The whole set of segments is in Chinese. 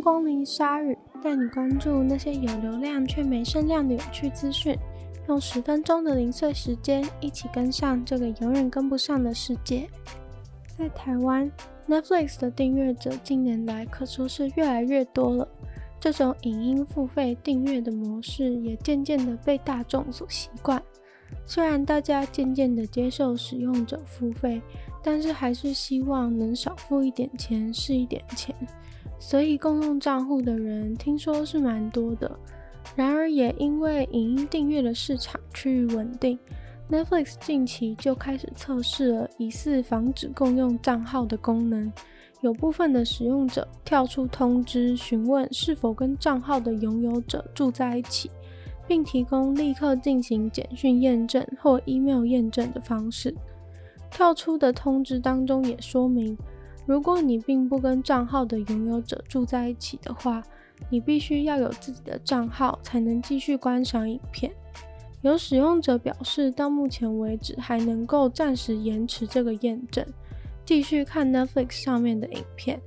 光临鲨鱼，带你关注那些有流量却没声量的有趣资讯。用十分钟的零碎时间，一起跟上这个永远跟不上的世界。在台湾，Netflix 的订阅者近年来可说是越来越多了。这种影音付费订阅的模式也渐渐的被大众所习惯。虽然大家渐渐的接受使用者付费，但是还是希望能少付一点钱是一点钱。所以共用账户的人听说是蛮多的。然而也因为影音订阅的市场趋于稳定，Netflix 近期就开始测试了疑似防止共用账号的功能。有部分的使用者跳出通知，询问是否跟账号的拥有者住在一起，并提供立刻进行简讯验证或 email 验证的方式。跳出的通知当中也说明，如果你并不跟账号的拥有者住在一起的话，你必须要有自己的账号才能继续观赏影片。有使用者表示，到目前为止还能够暂时延迟这个验证。继续看 Netflix 上面的影片。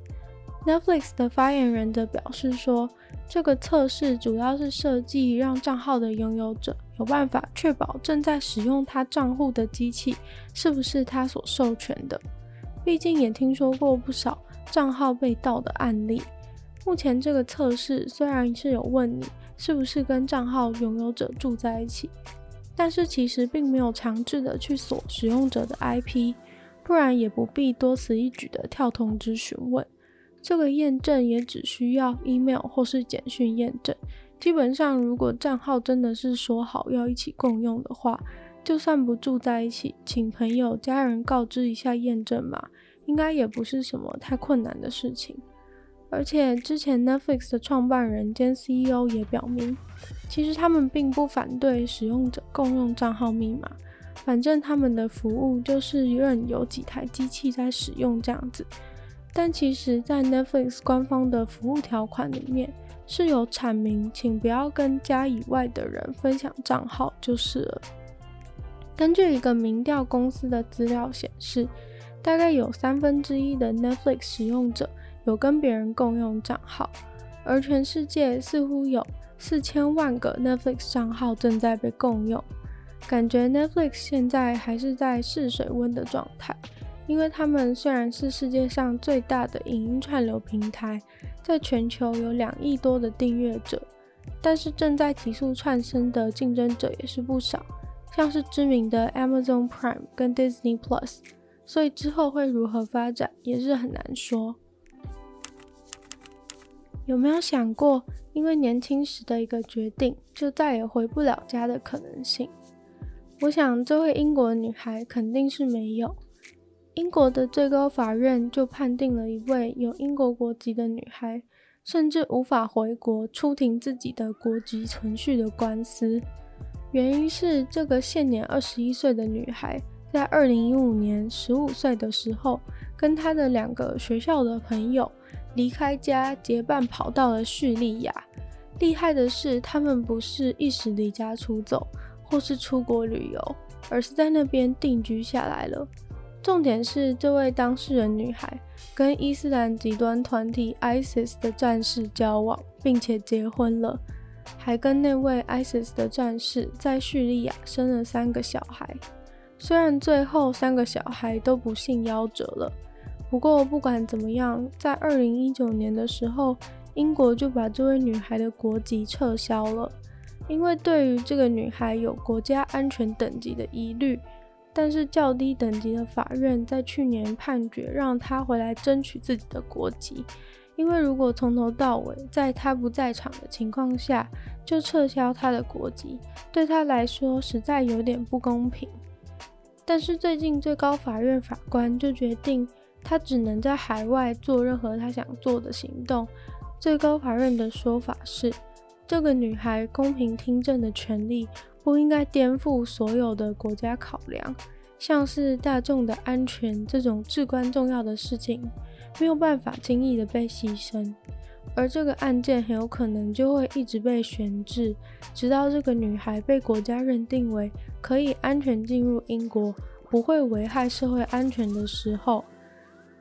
Netflix 的发言人则表示说，这个测试主要是设计让账号的拥有者有办法确保正在使用他账户的机器是不是他所授权的。毕竟也听说过不少账号被盗的案例。目前这个测试虽然是有问你是不是跟账号拥有者住在一起，但是其实并没有强制的去锁使用者的 IP。不然也不必多此一举的跳通知询问，这个验证也只需要 email 或是简讯验证。基本上，如果账号真的是说好要一起共用的话，就算不住在一起，请朋友、家人告知一下验证码，应该也不是什么太困难的事情。而且之前 Netflix 的创办人兼 CEO 也表明，其实他们并不反对使用者共用账号密码。反正他们的服务就是任有几台机器在使用这样子，但其实，在 Netflix 官方的服务条款里面是有阐明，请不要跟家以外的人分享账号就是了。根据一个民调公司的资料显示，大概有三分之一的 Netflix 使用者有跟别人共用账号，而全世界似乎有四千万个 Netflix 账号正在被共用。感觉 Netflix 现在还是在试水温的状态，因为他们虽然是世界上最大的影音串流平台，在全球有两亿多的订阅者，但是正在急速窜升的竞争者也是不少，像是知名的 Amazon Prime 跟 Disney Plus，所以之后会如何发展也是很难说。有没有想过，因为年轻时的一个决定，就再也回不了家的可能性？我想，这位英国女孩肯定是没有。英国的最高法院就判定了一位有英国国籍的女孩，甚至无法回国出庭自己的国籍存续的官司。原因是这个现年二十一岁的女孩，在二零一五年十五岁的时候，跟她的两个学校的朋友离开家，结伴跑到了叙利亚。厉害的是，他们不是一时离家出走。或是出国旅游，而是在那边定居下来了。重点是，这位当事人女孩跟伊斯兰极端团体 ISIS 的战士交往，并且结婚了，还跟那位 ISIS 的战士在叙利亚生了三个小孩。虽然最后三个小孩都不幸夭折了，不过不管怎么样，在二零一九年的时候，英国就把这位女孩的国籍撤销了。因为对于这个女孩有国家安全等级的疑虑，但是较低等级的法院在去年判决让她回来争取自己的国籍。因为如果从头到尾在她不在场的情况下就撤销她的国籍，对她来说实在有点不公平。但是最近最高法院法官就决定，她只能在海外做任何她想做的行动。最高法院的说法是，这个女孩公平听证的权利不应该颠覆所有的国家考量，像是大众的安全这种至关重要的事情，没有办法轻易的被牺牲，而这个案件很有可能就会一直被悬置，直到这个女孩被国家认定为可以安全进入英国，不会危害社会安全的时候。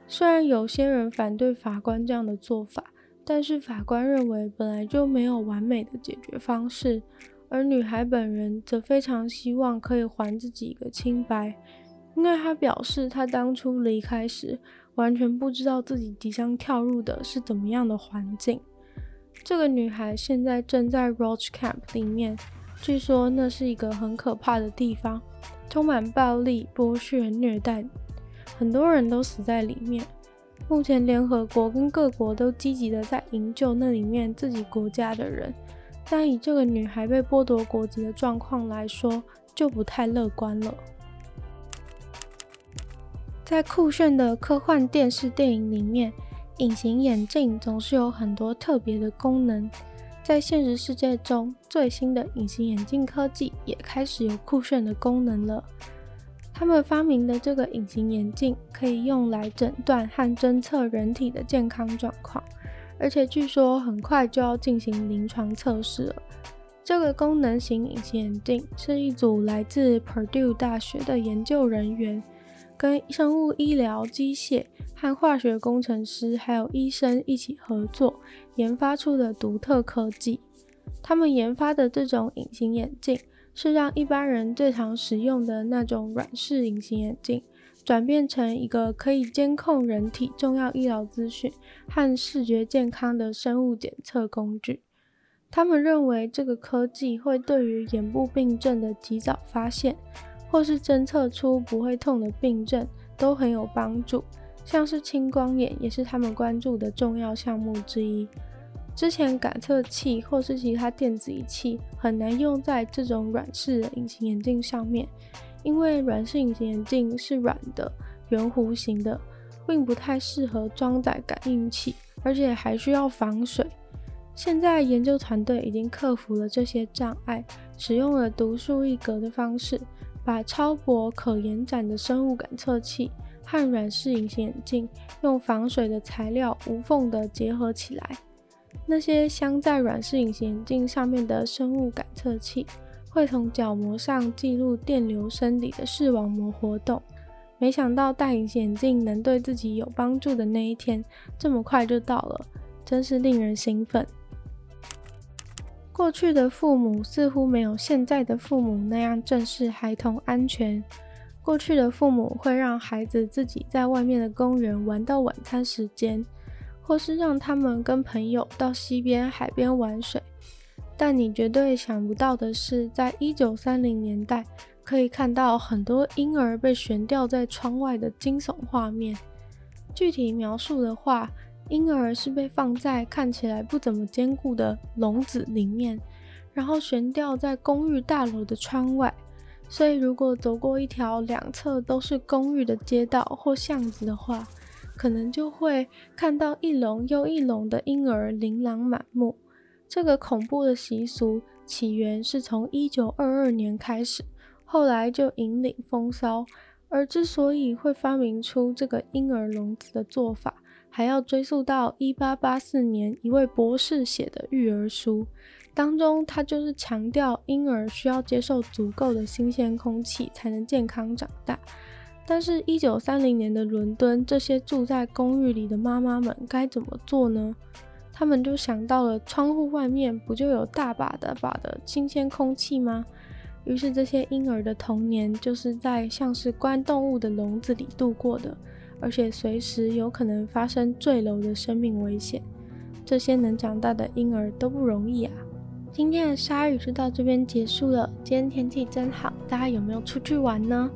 虽然有些人反对法官这样的做法。但是法官认为本来就没有完美的解决方式，而女孩本人则非常希望可以还自己一个清白，因为她表示她当初离开时完全不知道自己即将跳入的是怎么样的环境。这个女孩现在正在 Roach Camp 里面，据说那是一个很可怕的地方，充满暴力、剥削、虐待，很多人都死在里面。目前联合国跟各国都积极的在营救那里面自己国家的人，但以这个女孩被剥夺国籍的状况来说，就不太乐观了。在酷炫的科幻电视电影里面，隐形眼镜总是有很多特别的功能。在现实世界中，最新的隐形眼镜科技也开始有酷炫的功能了。他们发明的这个隐形眼镜可以用来诊断和侦测人体的健康状况，而且据说很快就要进行临床测试了。这个功能型隐形眼镜是一组来自 Purdue 大学的研究人员，跟生物医疗、机械和化学工程师还有医生一起合作研发出的独特科技。他们研发的这种隐形眼镜。是让一般人最常使用的那种软式隐形眼镜，转变成一个可以监控人体重要医疗资讯和视觉健康的生物检测工具。他们认为这个科技会对于眼部病症的及早发现，或是侦测出不会痛的病症都很有帮助。像是青光眼也是他们关注的重要项目之一。之前感测器或是其他电子仪器很难用在这种软式的隐形眼镜上面，因为软式隐形眼镜是软的、圆弧形的，并不太适合装载感应器，而且还需要防水。现在研究团队已经克服了这些障碍，使用了独树一格的方式，把超薄可延展的生物感测器和软式隐形眼镜用防水的材料无缝地结合起来。那些镶在软式隐形眼镜上面的生物感测器，会从角膜上记录电流生理的视网膜活动。没想到戴隐形眼镜能对自己有帮助的那一天，这么快就到了，真是令人兴奋。过去的父母似乎没有现在的父母那样重视孩童安全。过去的父母会让孩子自己在外面的公园玩到晚餐时间。或是让他们跟朋友到溪边、海边玩水，但你绝对想不到的是，在一九三零年代，可以看到很多婴儿被悬吊在窗外的惊悚画面。具体描述的话，婴儿是被放在看起来不怎么坚固的笼子里面，然后悬吊在公寓大楼的窗外。所以，如果走过一条两侧都是公寓的街道或巷子的话，可能就会看到一笼又一笼的婴儿琳琅满目。这个恐怖的习俗起源是从一九二二年开始，后来就引领风骚。而之所以会发明出这个婴儿笼子的做法，还要追溯到一八八四年一位博士写的育儿书当中，他就是强调婴儿需要接受足够的新鲜空气才能健康长大。但是，一九三零年的伦敦，这些住在公寓里的妈妈们该怎么做呢？他们就想到了窗户外面不就有大把大把的新鲜空气吗？于是，这些婴儿的童年就是在像是关动物的笼子里度过的，而且随时有可能发生坠楼的生命危险。这些能长大的婴儿都不容易啊！今天的鲨鱼就到这边结束了。今天天气真好，大家有没有出去玩呢？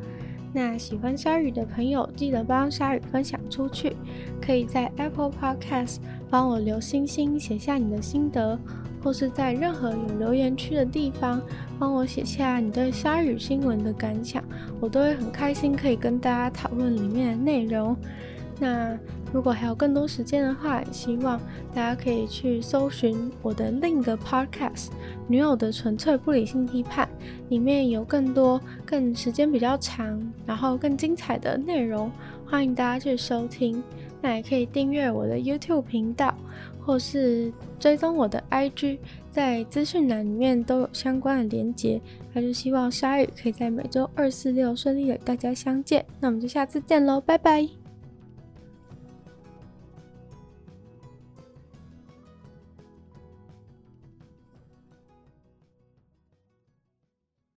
那喜欢鲨鱼的朋友，记得帮鲨鱼分享出去。可以在 Apple Podcast 帮我留星星，写下你的心得，或是在任何有留言区的地方帮我写下你对鲨鱼新闻的感想，我都会很开心，可以跟大家讨论里面的内容。那如果还有更多时间的话，希望大家可以去搜寻我的另一个 podcast《女友的纯粹不理性批判》，里面有更多、更时间比较长，然后更精彩的内容，欢迎大家去收听。那也可以订阅我的 YouTube 频道，或是追踪我的 IG，在资讯栏里面都有相关的连结。那就希望鲨鱼可以在每周二、四、六顺利与大家相见。那我们就下次见喽，拜拜。